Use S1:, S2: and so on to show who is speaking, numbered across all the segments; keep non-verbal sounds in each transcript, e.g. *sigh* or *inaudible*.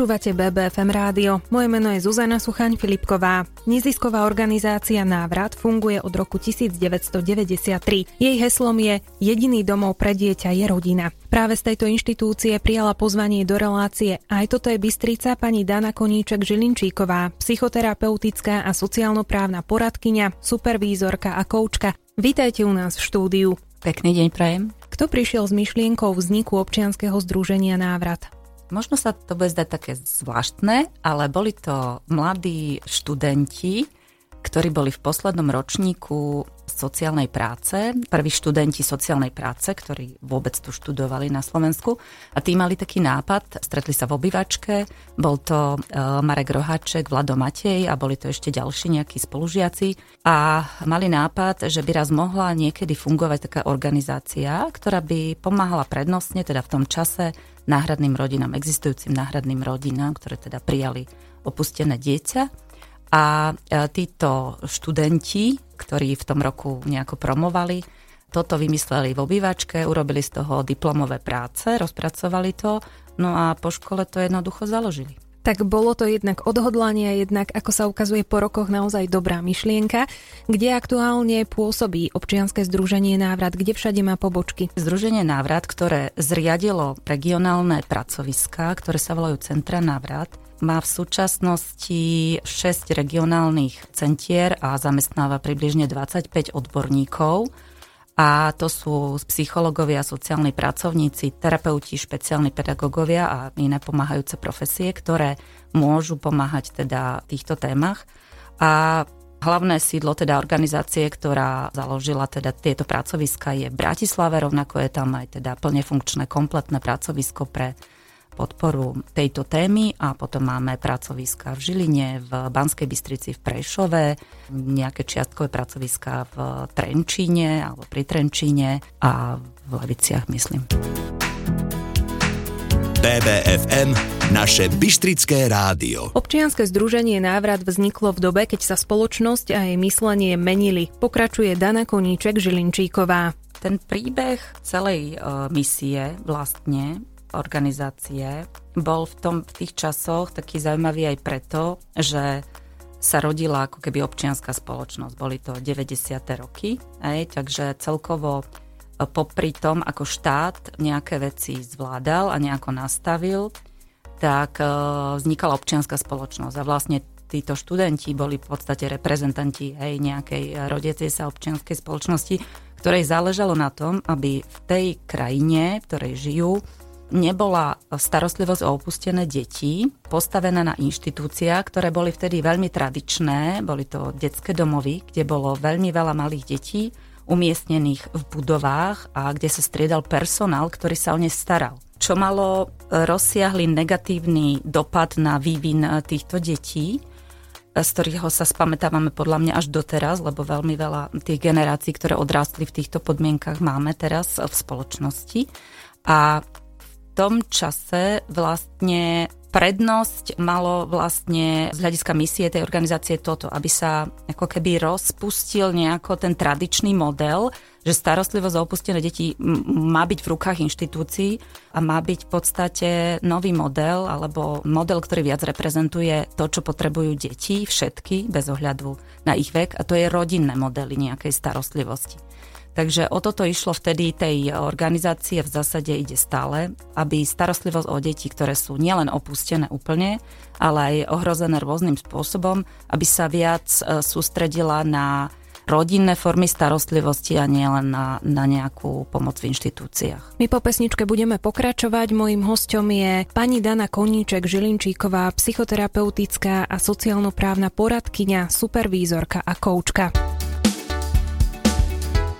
S1: Počúvate BBFM rádio. Moje meno je Zuzana Suchaň Filipková. Nezisková organizácia Návrat funguje od roku 1993. Jej heslom je Jediný domov pre dieťa je rodina. Práve z tejto inštitúcie prijala pozvanie do relácie Aj toto je Bystrica pani Dana Koníček Žilinčíková, psychoterapeutická a sociálno-právna poradkyňa, supervízorka a koučka. Vítajte u nás v štúdiu.
S2: Pekný deň prajem.
S1: Kto prišiel s myšlienkou vzniku občianskeho združenia Návrat?
S2: Možno sa to bude zdať také zvláštne, ale boli to mladí študenti, ktorí boli v poslednom ročníku sociálnej práce, prví študenti sociálnej práce, ktorí vôbec tu študovali na Slovensku. A tí mali taký nápad, stretli sa v obývačke, bol to e, Marek Roháček, Vlado Matej a boli to ešte ďalší nejakí spolužiaci. A mali nápad, že by raz mohla niekedy fungovať taká organizácia, ktorá by pomáhala prednostne, teda v tom čase, náhradným rodinám, existujúcim náhradným rodinám, ktoré teda prijali opustené dieťa a e, títo študenti, ktorí v tom roku nejako promovali, toto vymysleli v obývačke, urobili z toho diplomové práce, rozpracovali to, no a po škole to jednoducho založili.
S1: Tak bolo to jednak odhodlanie jednak, ako sa ukazuje po rokoch, naozaj dobrá myšlienka. Kde aktuálne pôsobí občianske združenie Návrat? Kde všade má pobočky?
S2: Združenie Návrat, ktoré zriadilo regionálne pracoviská, ktoré sa volajú Centra Návrat, má v súčasnosti 6 regionálnych centier a zamestnáva približne 25 odborníkov. A to sú psychológovia, sociálni pracovníci, terapeuti, špeciálni pedagógovia a iné pomáhajúce profesie, ktoré môžu pomáhať teda v týchto témach. A Hlavné sídlo teda organizácie, ktorá založila teda tieto pracoviska je v Bratislave, rovnako je tam aj teda plne funkčné kompletné pracovisko pre podporu tejto témy a potom máme pracoviska v Žiline, v Banskej Bystrici, v Prešove, nejaké čiastkové pracoviska v Trenčíne alebo pri Trenčíne a v Leviciach, myslím.
S3: BBFM, naše Bystrické rádio.
S1: Občianske združenie Návrat vzniklo v dobe, keď sa spoločnosť a jej myslenie menili. Pokračuje Dana Koníček Žilinčíková.
S2: Ten príbeh celej uh, misie vlastne organizácie bol v, tom, v tých časoch taký zaujímavý aj preto, že sa rodila ako keby občianská spoločnosť. Boli to 90. roky, aj, takže celkovo e, popri tom, ako štát nejaké veci zvládal a nejako nastavil, tak e, vznikala občianská spoločnosť. A vlastne títo študenti boli v podstate reprezentanti hej, nejakej rodiacej sa občianskej spoločnosti, ktorej záležalo na tom, aby v tej krajine, v ktorej žijú, nebola starostlivosť o opustené deti postavená na inštitúciách, ktoré boli vtedy veľmi tradičné. Boli to detské domovy, kde bolo veľmi veľa malých detí umiestnených v budovách a kde sa striedal personál, ktorý sa o ne staral. Čo malo rozsiahly negatívny dopad na vývin týchto detí, z ktorého sa spamätávame podľa mňa až doteraz, lebo veľmi veľa tých generácií, ktoré odrástli v týchto podmienkach, máme teraz v spoločnosti. A tom čase vlastne prednosť malo vlastne z hľadiska misie tej organizácie toto, aby sa ako keby rozpustil nejako ten tradičný model, že starostlivosť o opustené deti má byť v rukách inštitúcií a má byť v podstate nový model alebo model, ktorý viac reprezentuje to, čo potrebujú deti, všetky, bez ohľadu na ich vek a to je rodinné modely nejakej starostlivosti. Takže o toto išlo vtedy tej organizácie v zásade ide stále, aby starostlivosť o deti, ktoré sú nielen opustené úplne, ale aj ohrozené rôznym spôsobom, aby sa viac e, sústredila na rodinné formy starostlivosti a nie len na, na nejakú pomoc v inštitúciách.
S1: My po pesničke budeme pokračovať. Mojím hostom je pani Dana Koníček Žilinčíková, psychoterapeutická a sociálno-právna poradkyňa, supervízorka a koučka.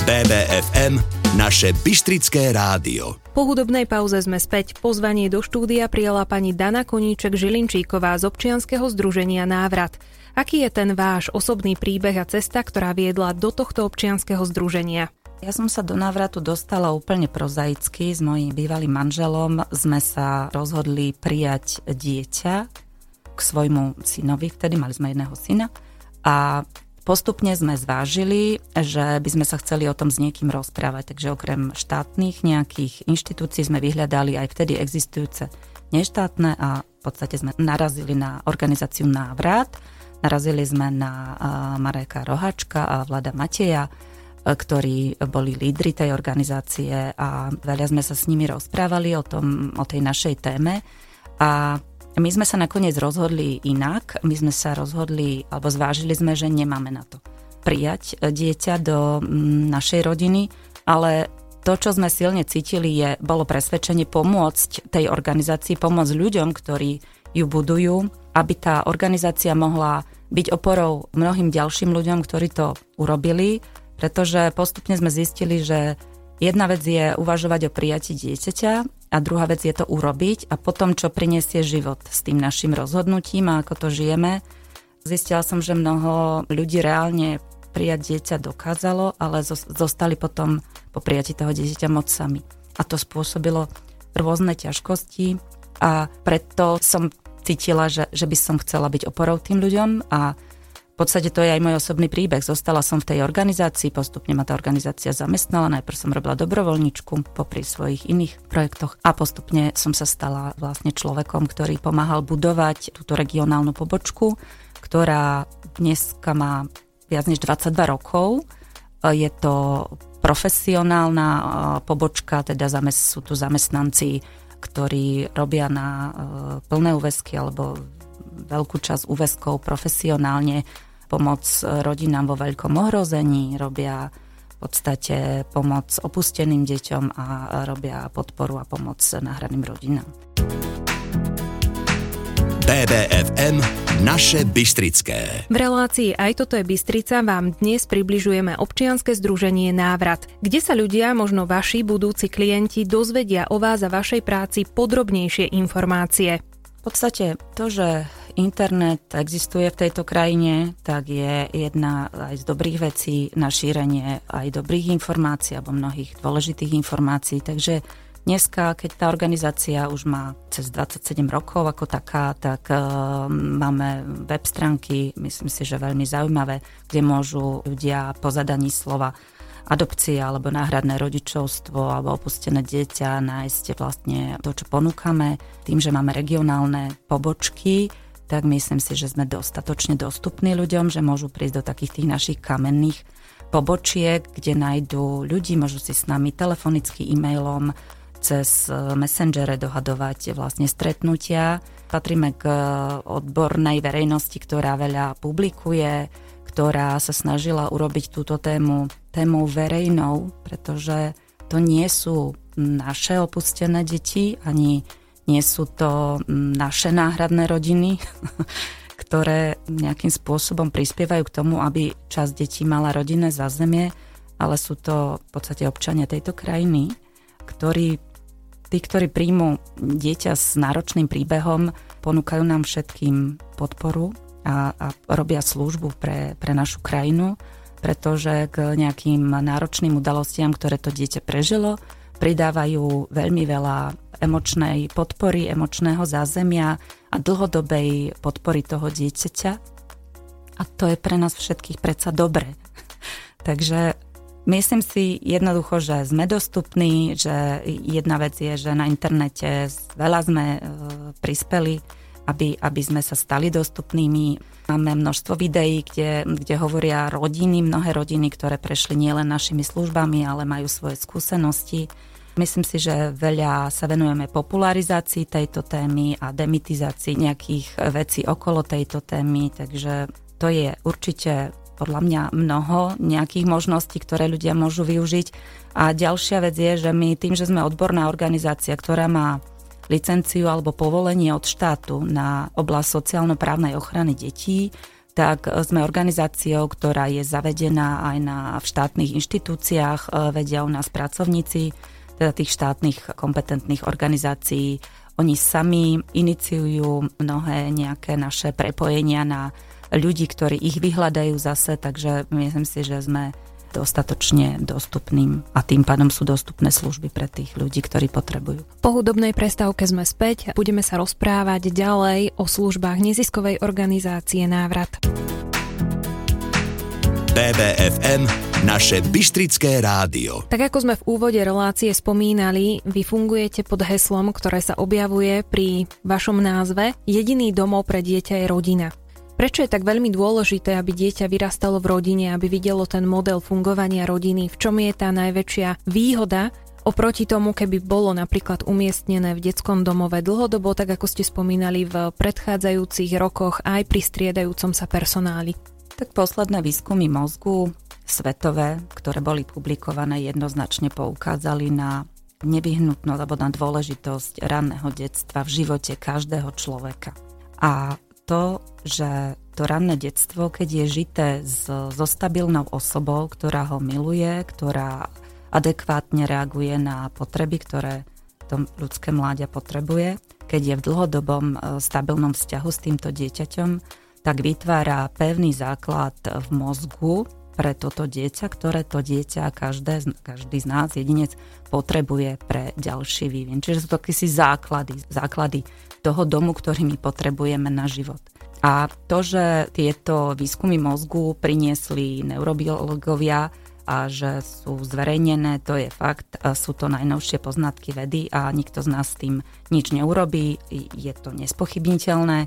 S3: BBFM, naše Bystrické rádio.
S1: Po hudobnej pauze sme späť. Pozvanie do štúdia prijala pani Dana Koníček Žilinčíková z občianskeho združenia Návrat. Aký je ten váš osobný príbeh a cesta, ktorá viedla do tohto občianskeho združenia?
S2: Ja som sa do návratu dostala úplne prozaicky. S mojím bývalým manželom sme sa rozhodli prijať dieťa k svojmu synovi, vtedy mali sme jedného syna. A Postupne sme zvážili, že by sme sa chceli o tom s niekým rozprávať, takže okrem štátnych nejakých inštitúcií sme vyhľadali aj vtedy existujúce neštátne a v podstate sme narazili na organizáciu Návrat, narazili sme na Mareka Rohačka a Vlada Mateja, ktorí boli lídry tej organizácie a veľa sme sa s nimi rozprávali o, tom, o tej našej téme. A my sme sa nakoniec rozhodli inak. My sme sa rozhodli, alebo zvážili sme, že nemáme na to prijať dieťa do našej rodiny, ale to, čo sme silne cítili, je, bolo presvedčenie pomôcť tej organizácii, pomôcť ľuďom, ktorí ju budujú, aby tá organizácia mohla byť oporou mnohým ďalším ľuďom, ktorí to urobili, pretože postupne sme zistili, že jedna vec je uvažovať o prijatí dieťaťa a druhá vec je to urobiť a potom, čo prinesie život s tým našim rozhodnutím a ako to žijeme. Zistila som, že mnoho ľudí reálne prijať dieťa dokázalo, ale zostali potom po prijati toho dieťaťa moc sami. A to spôsobilo rôzne ťažkosti a preto som cítila, že, že by som chcela byť oporou tým ľuďom a podstate to je aj môj osobný príbeh. Zostala som v tej organizácii, postupne ma tá organizácia zamestnala. Najprv som robila dobrovoľničku popri svojich iných projektoch a postupne som sa stala vlastne človekom, ktorý pomáhal budovať túto regionálnu pobočku, ktorá dneska má viac než 22 rokov. Je to profesionálna pobočka, teda sú tu zamestnanci, ktorí robia na plné úvesky alebo veľkú časť úveskov profesionálne pomoc rodinám vo veľkom ohrození, robia v podstate pomoc opusteným deťom a robia podporu a pomoc náhradným rodinám.
S3: BBFM Naše Bystrické.
S1: V relácii Aj toto je Bystrica vám dnes približujeme občianske združenie Návrat, kde sa ľudia, možno vaši budúci klienti, dozvedia o vás a vašej práci podrobnejšie informácie.
S2: V podstate to, že internet existuje v tejto krajine, tak je jedna aj z dobrých vecí na šírenie aj dobrých informácií alebo mnohých dôležitých informácií. Takže Dneska, keď tá organizácia už má cez 27 rokov ako taká, tak uh, máme web stránky, myslím si, že veľmi zaujímavé, kde môžu ľudia po zadaní slova adopcia alebo náhradné rodičovstvo alebo opustené dieťa nájsť vlastne to, čo ponúkame. Tým, že máme regionálne pobočky, tak myslím si, že sme dostatočne dostupní ľuďom, že môžu prísť do takých tých našich kamenných pobočiek, kde nájdú ľudí, môžu si s nami telefonicky, e-mailom cez e, Messengere dohadovať vlastne stretnutia. Patríme k e, odbornej verejnosti, ktorá veľa publikuje, ktorá sa snažila urobiť túto tému tému verejnou, pretože to nie sú naše opustené deti, ani nie sú to naše náhradné rodiny, *laughs* ktoré nejakým spôsobom prispievajú k tomu, aby časť detí mala rodinné zázemie, ale sú to v podstate občania tejto krajiny, ktorí Tí, ktorí príjmú dieťa s náročným príbehom, ponúkajú nám všetkým podporu a, a robia službu pre, pre našu krajinu, pretože k nejakým náročným udalostiam, ktoré to dieťa prežilo, pridávajú veľmi veľa emočnej podpory, emočného zázemia a dlhodobej podpory toho dieťaťa. A to je pre nás všetkých predsa dobre. *laughs* Takže Myslím si jednoducho, že sme dostupní, že jedna vec je, že na internete veľa sme e, prispeli, aby, aby sme sa stali dostupnými. Máme množstvo videí, kde, kde hovoria rodiny, mnohé rodiny, ktoré prešli nielen našimi službami, ale majú svoje skúsenosti. Myslím si, že veľa sa venujeme popularizácii tejto témy a demitizácii nejakých vecí okolo tejto témy, takže to je určite podľa mňa mnoho nejakých možností, ktoré ľudia môžu využiť. A ďalšia vec je, že my tým, že sme odborná organizácia, ktorá má licenciu alebo povolenie od štátu na oblasť sociálno-právnej ochrany detí, tak sme organizáciou, ktorá je zavedená aj na, v štátnych inštitúciách, e, vedia u nás pracovníci, teda tých štátnych kompetentných organizácií. Oni sami iniciujú mnohé nejaké naše prepojenia na ľudí, ktorí ich vyhľadajú zase, takže myslím si, že sme dostatočne dostupným a tým pádom sú dostupné služby pre tých ľudí, ktorí potrebujú.
S1: Po hudobnej prestávke sme späť. Budeme sa rozprávať ďalej o službách neziskovej organizácie Návrat.
S3: BBFM naše Bystrické rádio.
S1: Tak ako sme v úvode relácie spomínali, vy fungujete pod heslom, ktoré sa objavuje pri vašom názve Jediný domov pre dieťa je rodina. Prečo je tak veľmi dôležité, aby dieťa vyrastalo v rodine, aby videlo ten model fungovania rodiny? V čom je tá najväčšia výhoda Oproti tomu, keby bolo napríklad umiestnené v detskom domove dlhodobo, tak ako ste spomínali v predchádzajúcich rokoch aj pri striedajúcom sa personáli.
S2: Tak posledné výskumy mozgu svetové, ktoré boli publikované, jednoznačne poukázali na nevyhnutnosť alebo na dôležitosť ranného detstva v živote každého človeka. A to, že to ranné detstvo, keď je žité so, so stabilnou osobou, ktorá ho miluje, ktorá adekvátne reaguje na potreby, ktoré to ľudské mláďa potrebuje. Keď je v dlhodobom e, stabilnom vzťahu s týmto dieťaťom, tak vytvára pevný základ v mozgu pre toto dieťa, ktoré to dieťa každé, každý z nás, jedinec, potrebuje pre ďalší vývin. Čiže sú to si základy, základy toho domu, ktorý my potrebujeme na život. A to, že tieto výskumy mozgu priniesli neurobiológovia, a že sú zverejnené, to je fakt. Sú to najnovšie poznatky vedy a nikto z nás s tým nič neurobí. Je to nespochybniteľné.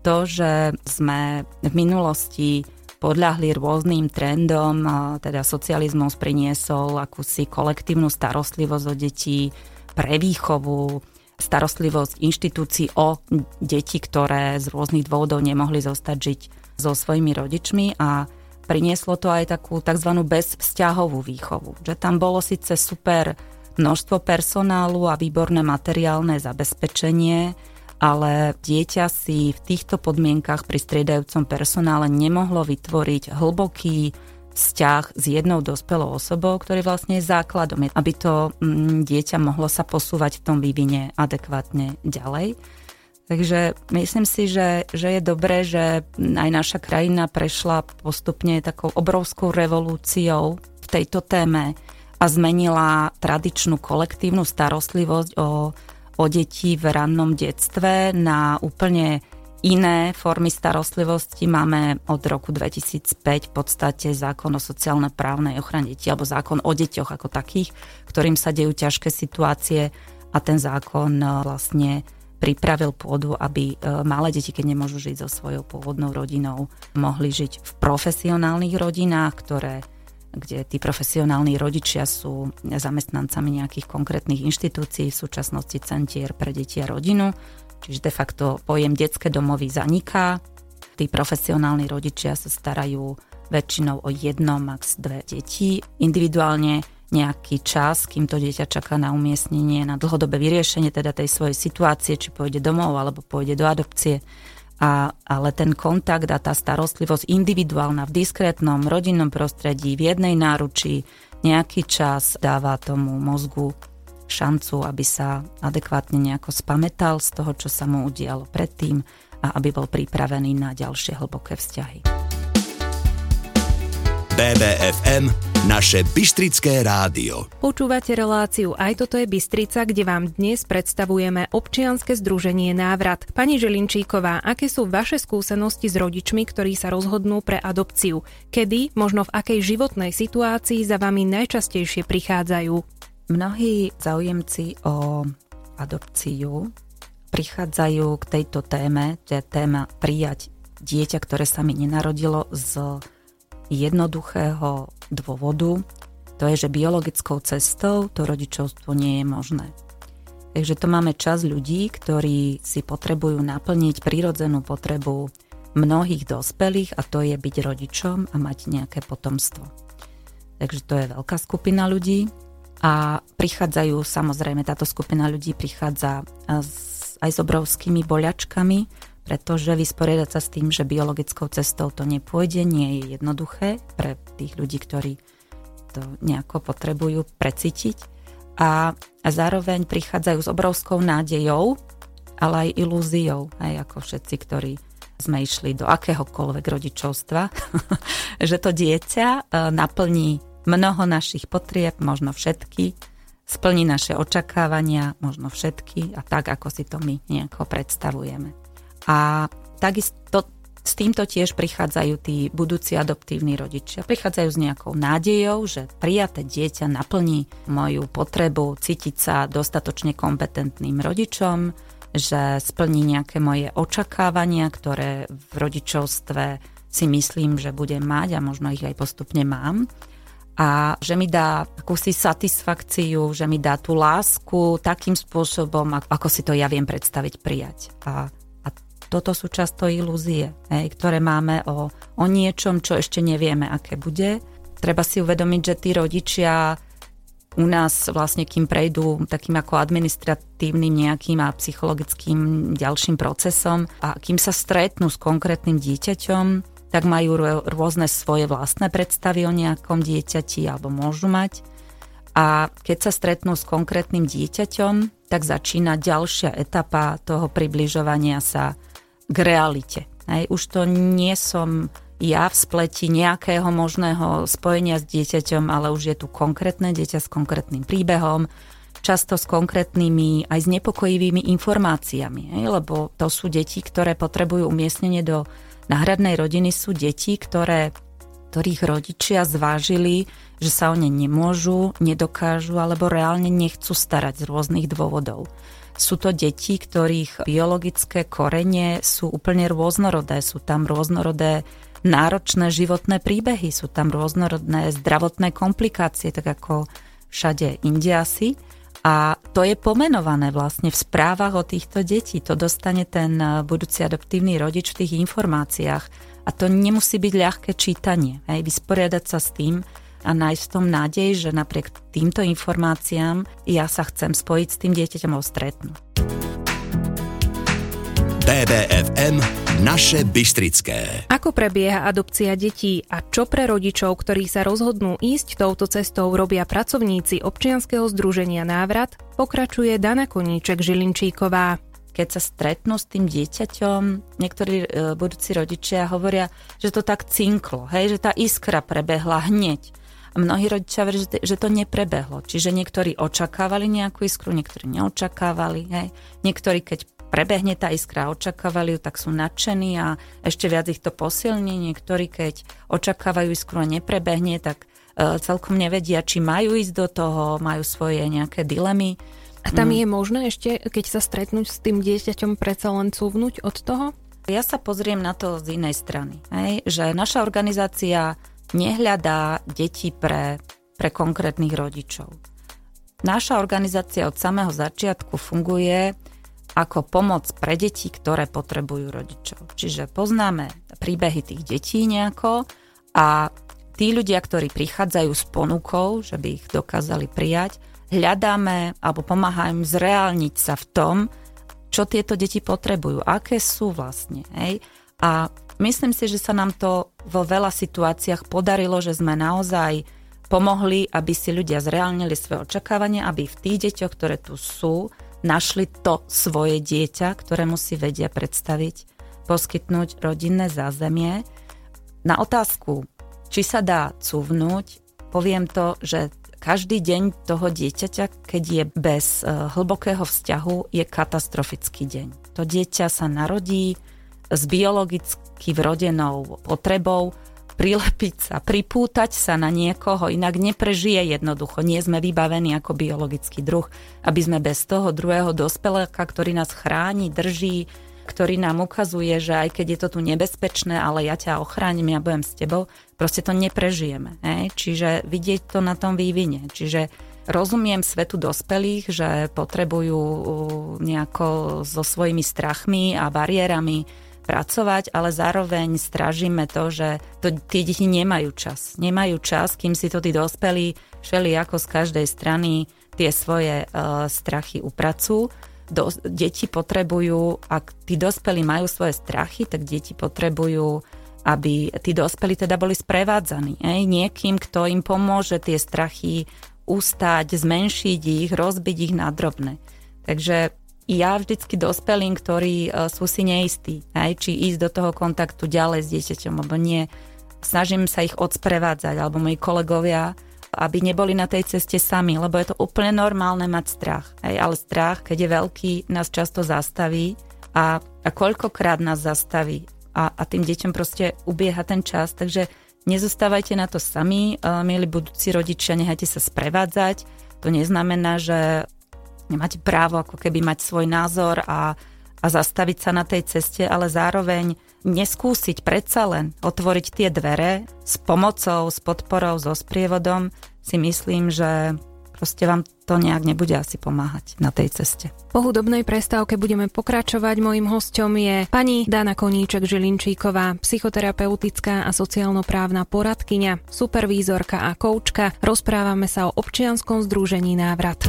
S2: To, že sme v minulosti podľahli rôznym trendom, teda socializmus priniesol akúsi kolektívnu starostlivosť o detí, pre výchovu, starostlivosť inštitúcií o deti, ktoré z rôznych dôvodov nemohli zostať žiť so svojimi rodičmi a prinieslo to aj takú tzv. bezvzťahovú výchovu. Že tam bolo síce super množstvo personálu a výborné materiálne zabezpečenie, ale dieťa si v týchto podmienkach pri striedajúcom personále nemohlo vytvoriť hlboký vzťah s jednou dospelou osobou, ktorý vlastne je základom, aby to mm, dieťa mohlo sa posúvať v tom vývine adekvátne ďalej. Takže myslím si, že, že je dobré, že aj naša krajina prešla postupne takou obrovskou revolúciou v tejto téme a zmenila tradičnú kolektívnu starostlivosť o, o deti v rannom detstve na úplne iné formy starostlivosti. Máme od roku 2005 v podstate zákon o sociálne-právnej ochrane detí alebo zákon o deťoch ako takých, ktorým sa dejú ťažké situácie a ten zákon vlastne pripravil pôdu, aby e, malé deti, keď nemôžu žiť so svojou pôvodnou rodinou, mohli žiť v profesionálnych rodinách, ktoré kde tí profesionálni rodičia sú zamestnancami nejakých konkrétnych inštitúcií, v súčasnosti centier pre deti a rodinu. Čiže de facto pojem detské domovy zaniká. Tí profesionálni rodičia sa starajú väčšinou o jedno, max dve deti. Individuálne nejaký čas, kým to dieťa čaká na umiestnenie, na dlhodobé vyriešenie teda tej svojej situácie, či pôjde domov alebo pôjde do adopcie. A, ale ten kontakt a tá starostlivosť individuálna v diskrétnom rodinnom prostredí, v jednej náručí, nejaký čas dáva tomu mozgu šancu, aby sa adekvátne nejako spametal z toho, čo sa mu udialo predtým a aby bol pripravený na ďalšie hlboké vzťahy.
S3: BBFM, naše Bystrické rádio.
S1: Počúvate reláciu Aj toto je Bystrica, kde vám dnes predstavujeme občianske združenie Návrat. Pani Želinčíková, aké sú vaše skúsenosti s rodičmi, ktorí sa rozhodnú pre adopciu? Kedy, možno v akej životnej situácii za vami najčastejšie prichádzajú?
S2: Mnohí zaujemci o adopciu prichádzajú k tejto téme, to je téma prijať dieťa, ktoré sa mi nenarodilo z jednoduchého dôvodu, to je, že biologickou cestou to rodičovstvo nie je možné. Takže to máme čas ľudí, ktorí si potrebujú naplniť prirodzenú potrebu mnohých dospelých a to je byť rodičom a mať nejaké potomstvo. Takže to je veľká skupina ľudí a prichádzajú, samozrejme táto skupina ľudí prichádza aj s obrovskými boľačkami, pretože vysporiadať sa s tým, že biologickou cestou to nepôjde, nie je jednoduché pre tých ľudí, ktorí to nejako potrebujú precítiť. A, a zároveň prichádzajú s obrovskou nádejou, ale aj ilúziou, aj ako všetci, ktorí sme išli do akéhokoľvek rodičovstva, *laughs* že to dieťa e, naplní mnoho našich potrieb, možno všetky, splní naše očakávania, možno všetky a tak, ako si to my nejako predstavujeme. A takisto s týmto tiež prichádzajú tí budúci adoptívni rodičia. Prichádzajú s nejakou nádejou, že prijaté dieťa naplní moju potrebu cítiť sa dostatočne kompetentným rodičom, že splní nejaké moje očakávania, ktoré v rodičovstve si myslím, že budem mať a možno ich aj postupne mám a že mi dá akúsi satisfakciu, že mi dá tú lásku takým spôsobom, ako si to ja viem predstaviť prijať. A, toto sú často ilúzie, hej, ktoré máme o, o niečom, čo ešte nevieme, aké bude. Treba si uvedomiť, že tí rodičia u nás vlastne, kým prejdú takým ako administratívnym nejakým a psychologickým ďalším procesom a kým sa stretnú s konkrétnym dieťaťom, tak majú rôzne svoje vlastné predstavy o nejakom dieťati alebo môžu mať. A keď sa stretnú s konkrétnym dieťaťom, tak začína ďalšia etapa toho približovania sa k realite. Hej, už to nie som ja v spleti nejakého možného spojenia s dieťaťom, ale už je tu konkrétne dieťa s konkrétnym príbehom, často s konkrétnymi aj s informáciami, hej, lebo to sú deti, ktoré potrebujú umiestnenie do náhradnej rodiny sú deti, ktoré, ktorých rodičia zvážili, že sa o ne nemôžu, nedokážu alebo reálne nechcú starať z rôznych dôvodov. Sú to deti, ktorých biologické korene sú úplne rôznorodé. Sú tam rôznorodé náročné životné príbehy, sú tam rôznorodné zdravotné komplikácie, tak ako všade inde asi. A to je pomenované vlastne v správach o týchto detí. To dostane ten eh, budúci adoptívny rodič v tých informáciách. A to nemusí byť ľahké čítanie. Hej, vysporiadať sa s tým a nájsť v tom nádej, že napriek týmto informáciám ja sa chcem spojiť s tým dieťaťom a stretnúť.
S3: BBFM Naše Bystrické.
S1: Ako prebieha adopcia detí a čo pre rodičov, ktorí sa rozhodnú ísť touto cestou, robia pracovníci občianskeho združenia Návrat, pokračuje Dana Koníček Žilinčíková.
S2: Keď sa stretnú s tým dieťaťom, niektorí e, budúci rodičia hovoria, že to tak cinklo, hej, že tá iskra prebehla hneď. A mnohí rodičia veria, že, že to neprebehlo. Čiže niektorí očakávali nejakú iskru, niektorí neočakávali. Hej. Niektorí, keď prebehne tá iskra, očakávali ju, tak sú nadšení a ešte viac ich to posilní. Niektorí, keď očakávajú iskru a neprebehne, tak uh, celkom nevedia, či majú ísť do toho, majú svoje nejaké dilemy.
S1: A tam mm. je možné ešte, keď sa stretnúť s tým dieťaťom, predsa len cúvnuť od toho?
S2: Ja sa pozriem na to z inej strany. Hej? Že naša organizácia nehľadá deti pre, pre konkrétnych rodičov. Naša organizácia od samého začiatku funguje ako pomoc pre deti, ktoré potrebujú rodičov. Čiže poznáme príbehy tých detí nejako a tí ľudia, ktorí prichádzajú s ponukou, že by ich dokázali prijať, hľadáme alebo pomáhajú zreálniť sa v tom, čo tieto deti potrebujú, aké sú vlastne. Hej? A myslím si, že sa nám to vo veľa situáciách podarilo, že sme naozaj pomohli, aby si ľudia zreálnili svoje očakávania, aby v tých deťoch, ktoré tu sú, našli to svoje dieťa, ktorému si vedia predstaviť, poskytnúť rodinné zázemie. Na otázku, či sa dá cuvnúť, poviem to, že každý deň toho dieťaťa, keď je bez e, hlbokého vzťahu, je katastrofický deň. To dieťa sa narodí s biologicky vrodenou potrebou prilepiť sa, pripútať sa na niekoho, inak neprežije jednoducho. Nie sme vybavení ako biologický druh, aby sme bez toho druhého dospeláka, ktorý nás chráni, drží, ktorý nám ukazuje, že aj keď je to tu nebezpečné, ale ja ťa ochránim, ja budem s tebou, proste to neprežijeme. Hej? Čiže vidieť to na tom vývine. Čiže rozumiem svetu dospelých, že potrebujú nejako so svojimi strachmi a bariérami pracovať, ale zároveň stražíme to, že to, tie deti nemajú čas. Nemajú čas, kým si to tí dospelí šeli ako z každej strany tie svoje uh, strachy upracujú. Do, deti potrebujú, ak tí dospelí majú svoje strachy, tak deti potrebujú aby tí dospelí teda boli sprevádzaní. Ej? Niekým, kto im pomôže tie strachy ustať, zmenšiť ich, rozbiť ich na drobné. Takže ja vždycky dospelým, ktorí e, sú si neistí, aj, či ísť do toho kontaktu ďalej s dieťaťom, alebo nie. Snažím sa ich odsprevádzať, alebo moji kolegovia, aby neboli na tej ceste sami, lebo je to úplne normálne mať strach. Aj, ale strach, keď je veľký, nás často zastaví a, a koľkokrát nás zastaví a, a tým deťom proste ubieha ten čas, takže nezostávajte na to sami, milí budúci rodičia, nehajte sa sprevádzať. To neznamená, že nemáte právo ako keby mať svoj názor a, a zastaviť sa na tej ceste, ale zároveň neskúsiť predsa len otvoriť tie dvere s pomocou, s podporou, so sprievodom, si myslím, že proste vám to nejak nebude asi pomáhať na tej ceste.
S1: Po hudobnej prestávke budeme pokračovať. Mojím hostom je pani Dana Koníček Žilinčíková, psychoterapeutická a sociálno-právna poradkyňa, supervízorka a koučka. Rozprávame sa o občianskom združení Návrat.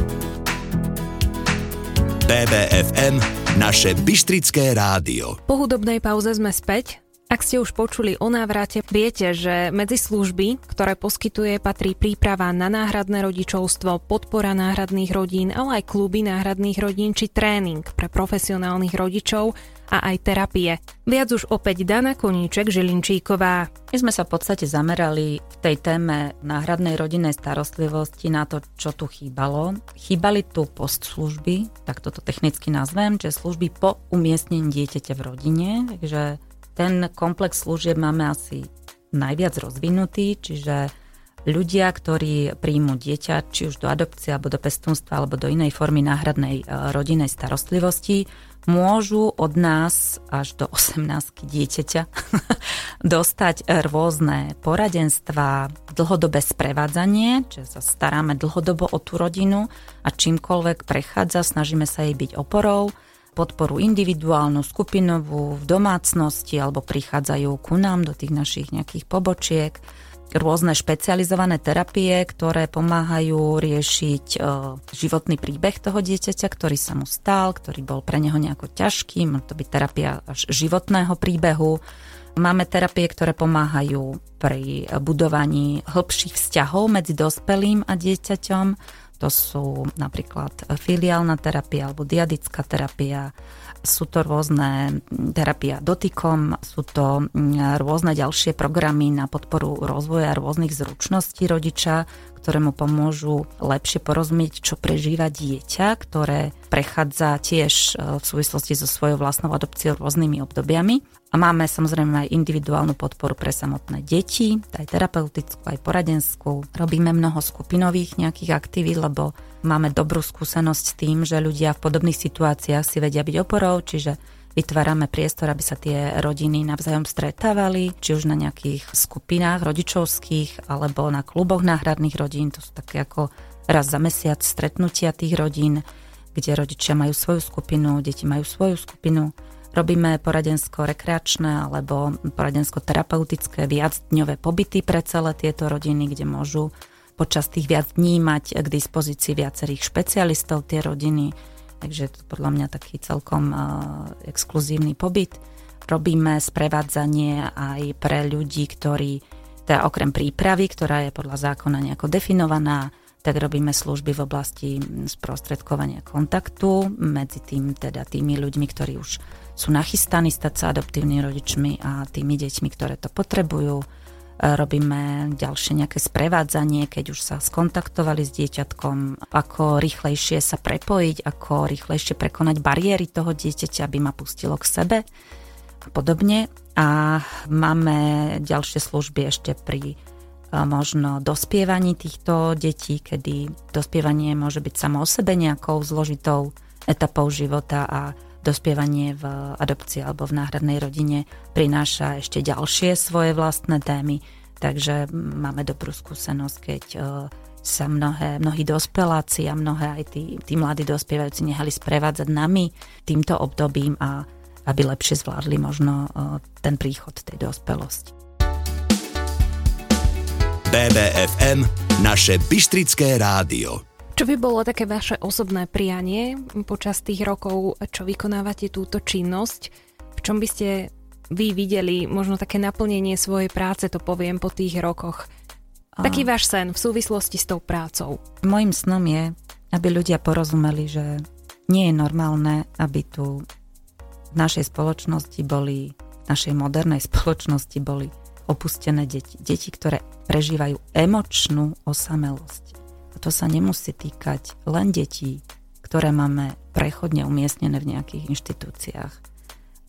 S3: BBFM, naše Bystrické rádio.
S1: Po hudobnej pauze sme späť. Ak ste už počuli o návrate, viete, že medzi služby, ktoré poskytuje, patrí príprava na náhradné rodičovstvo, podpora náhradných rodín, ale aj kluby náhradných rodín či tréning pre profesionálnych rodičov a aj terapie. Viac už opäť Dana Koníček Žilinčíková.
S2: My sme sa v podstate zamerali v tej téme náhradnej rodinnej starostlivosti na to, čo tu chýbalo. Chýbali tu postslužby, tak toto technicky nazvem, čiže služby po umiestnení dieťaťa v rodine, takže ten komplex služieb máme asi najviac rozvinutý, čiže ľudia, ktorí príjmu dieťa, či už do adopcie, alebo do pestúnstva, alebo do inej formy náhradnej e, rodinnej starostlivosti, môžu od nás až do 18 dieťaťa *laughs* dostať rôzne poradenstva, dlhodobé sprevádzanie, čiže sa staráme dlhodobo o tú rodinu a čímkoľvek prechádza, snažíme sa jej byť oporou, podporu individuálnu, skupinovú, v domácnosti alebo prichádzajú ku nám do tých našich nejakých pobočiek rôzne špecializované terapie, ktoré pomáhajú riešiť e, životný príbeh toho dieťaťa, ktorý sa mu stal, ktorý bol pre neho nejako ťažký, má to byť terapia až životného príbehu. Máme terapie, ktoré pomáhajú pri budovaní hĺbších vzťahov medzi dospelým a dieťaťom. To sú napríklad filiálna terapia alebo diadická terapia, sú to rôzne terapia dotykom, sú to rôzne ďalšie programy na podporu rozvoja rôznych zručností rodiča, ktoré mu pomôžu lepšie porozumieť, čo prežíva dieťa, ktoré prechádza tiež e, v súvislosti so svojou vlastnou adopciou rôznymi obdobiami. A máme samozrejme aj individuálnu podporu pre samotné deti, aj terapeutickú, aj poradenskú. Robíme mnoho skupinových nejakých aktivít, lebo máme dobrú skúsenosť s tým, že ľudia v podobných situáciách si vedia byť oporou, čiže vytvárame priestor, aby sa tie rodiny navzájom stretávali, či už na nejakých skupinách rodičovských alebo na kluboch náhradných rodín. To sú také ako raz za mesiac stretnutia tých rodín, kde rodičia majú svoju skupinu, deti majú svoju skupinu. Robíme poradensko-rekreačné alebo poradensko-terapeutické viacdňové pobyty pre celé tieto rodiny, kde môžu počas tých viac dní mať k dispozícii viacerých špecialistov tie rodiny, takže to podľa mňa taký celkom uh, exkluzívny pobyt. Robíme sprevádzanie aj pre ľudí, ktorí, teda okrem prípravy, ktorá je podľa zákona nejako definovaná, tak robíme služby v oblasti sprostredkovania kontaktu medzi tým, teda tými ľuďmi, ktorí už sú nachystaní stať sa adoptívnymi rodičmi a tými deťmi, ktoré to potrebujú robíme ďalšie nejaké sprevádzanie, keď už sa skontaktovali s dieťatkom, ako rýchlejšie sa prepojiť, ako rýchlejšie prekonať bariéry toho dieťaťa, aby ma pustilo k sebe a podobne. A máme ďalšie služby ešte pri e, možno dospievaní týchto detí, kedy dospievanie môže byť samo o sebe nejakou zložitou etapou života a dospievanie v adopcii alebo v náhradnej rodine prináša ešte ďalšie svoje vlastné témy. Takže máme dobrú skúsenosť, keď e, sa mnohé, mnohí dospeláci a mnohé aj tí, tí mladí dospievajúci nehali sprevádzať nami týmto obdobím a aby lepšie zvládli možno e, ten príchod tej dospelosti.
S3: BBFM, naše Bystrické rádio.
S1: Čo by bolo také vaše osobné prianie počas tých rokov, čo vykonávate túto činnosť? V čom by ste vy videli možno také naplnenie svojej práce, to poviem po tých rokoch? Taký váš sen v súvislosti s tou prácou?
S2: Mojím snom je, aby ľudia porozumeli, že nie je normálne, aby tu v našej spoločnosti boli, v našej modernej *laughs* spoločnosti boli opustené deti. Deti, ktoré prežívajú emočnú osamelosť to sa nemusí týkať len detí, ktoré máme prechodne umiestnené v nejakých inštitúciách.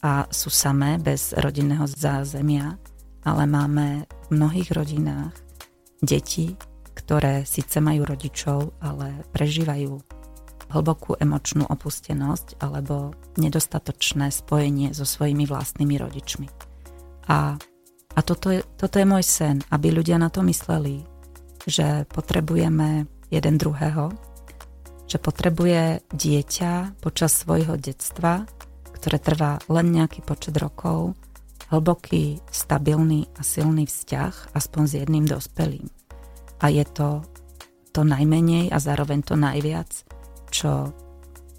S2: a sú samé bez rodinného zázemia, ale máme v mnohých rodinách deti, ktoré síce majú rodičov, ale prežívajú hlbokú emočnú opustenosť alebo nedostatočné spojenie so svojimi vlastnými rodičmi. A, a toto, je, toto je môj sen, aby ľudia na to mysleli, že potrebujeme jeden druhého, že potrebuje dieťa počas svojho detstva, ktoré trvá len nejaký počet rokov, hlboký, stabilný a silný vzťah aspoň s jedným dospelým. A je to to najmenej a zároveň to najviac, čo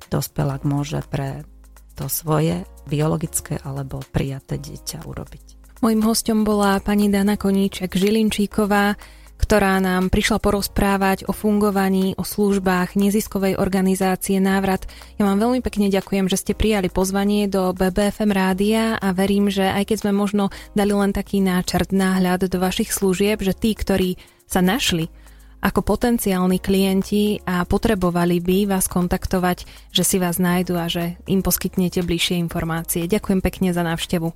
S2: dospelák môže pre to svoje biologické alebo prijaté dieťa urobiť.
S1: Mojím hostom bola pani Dana Koníček Žilinčíková, ktorá nám prišla porozprávať o fungovaní, o službách neziskovej organizácie Návrat. Ja vám veľmi pekne ďakujem, že ste prijali pozvanie do BBFM rádia a verím, že aj keď sme možno dali len taký náčrt, náhľad do vašich služieb, že tí, ktorí sa našli ako potenciálni klienti a potrebovali by vás kontaktovať, že si vás nájdu a že im poskytnete bližšie informácie. Ďakujem pekne za návštevu.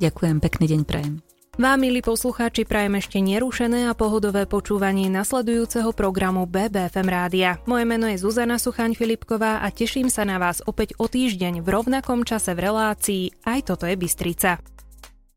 S2: Ďakujem, pekný deň prajem.
S1: Vám, milí poslucháči, prajem ešte nerušené a pohodové počúvanie nasledujúceho programu BBFM Rádia. Moje meno je Zuzana Suchaň Filipková a teším sa na vás opäť o týždeň v rovnakom čase v relácii Aj toto je Bystrica.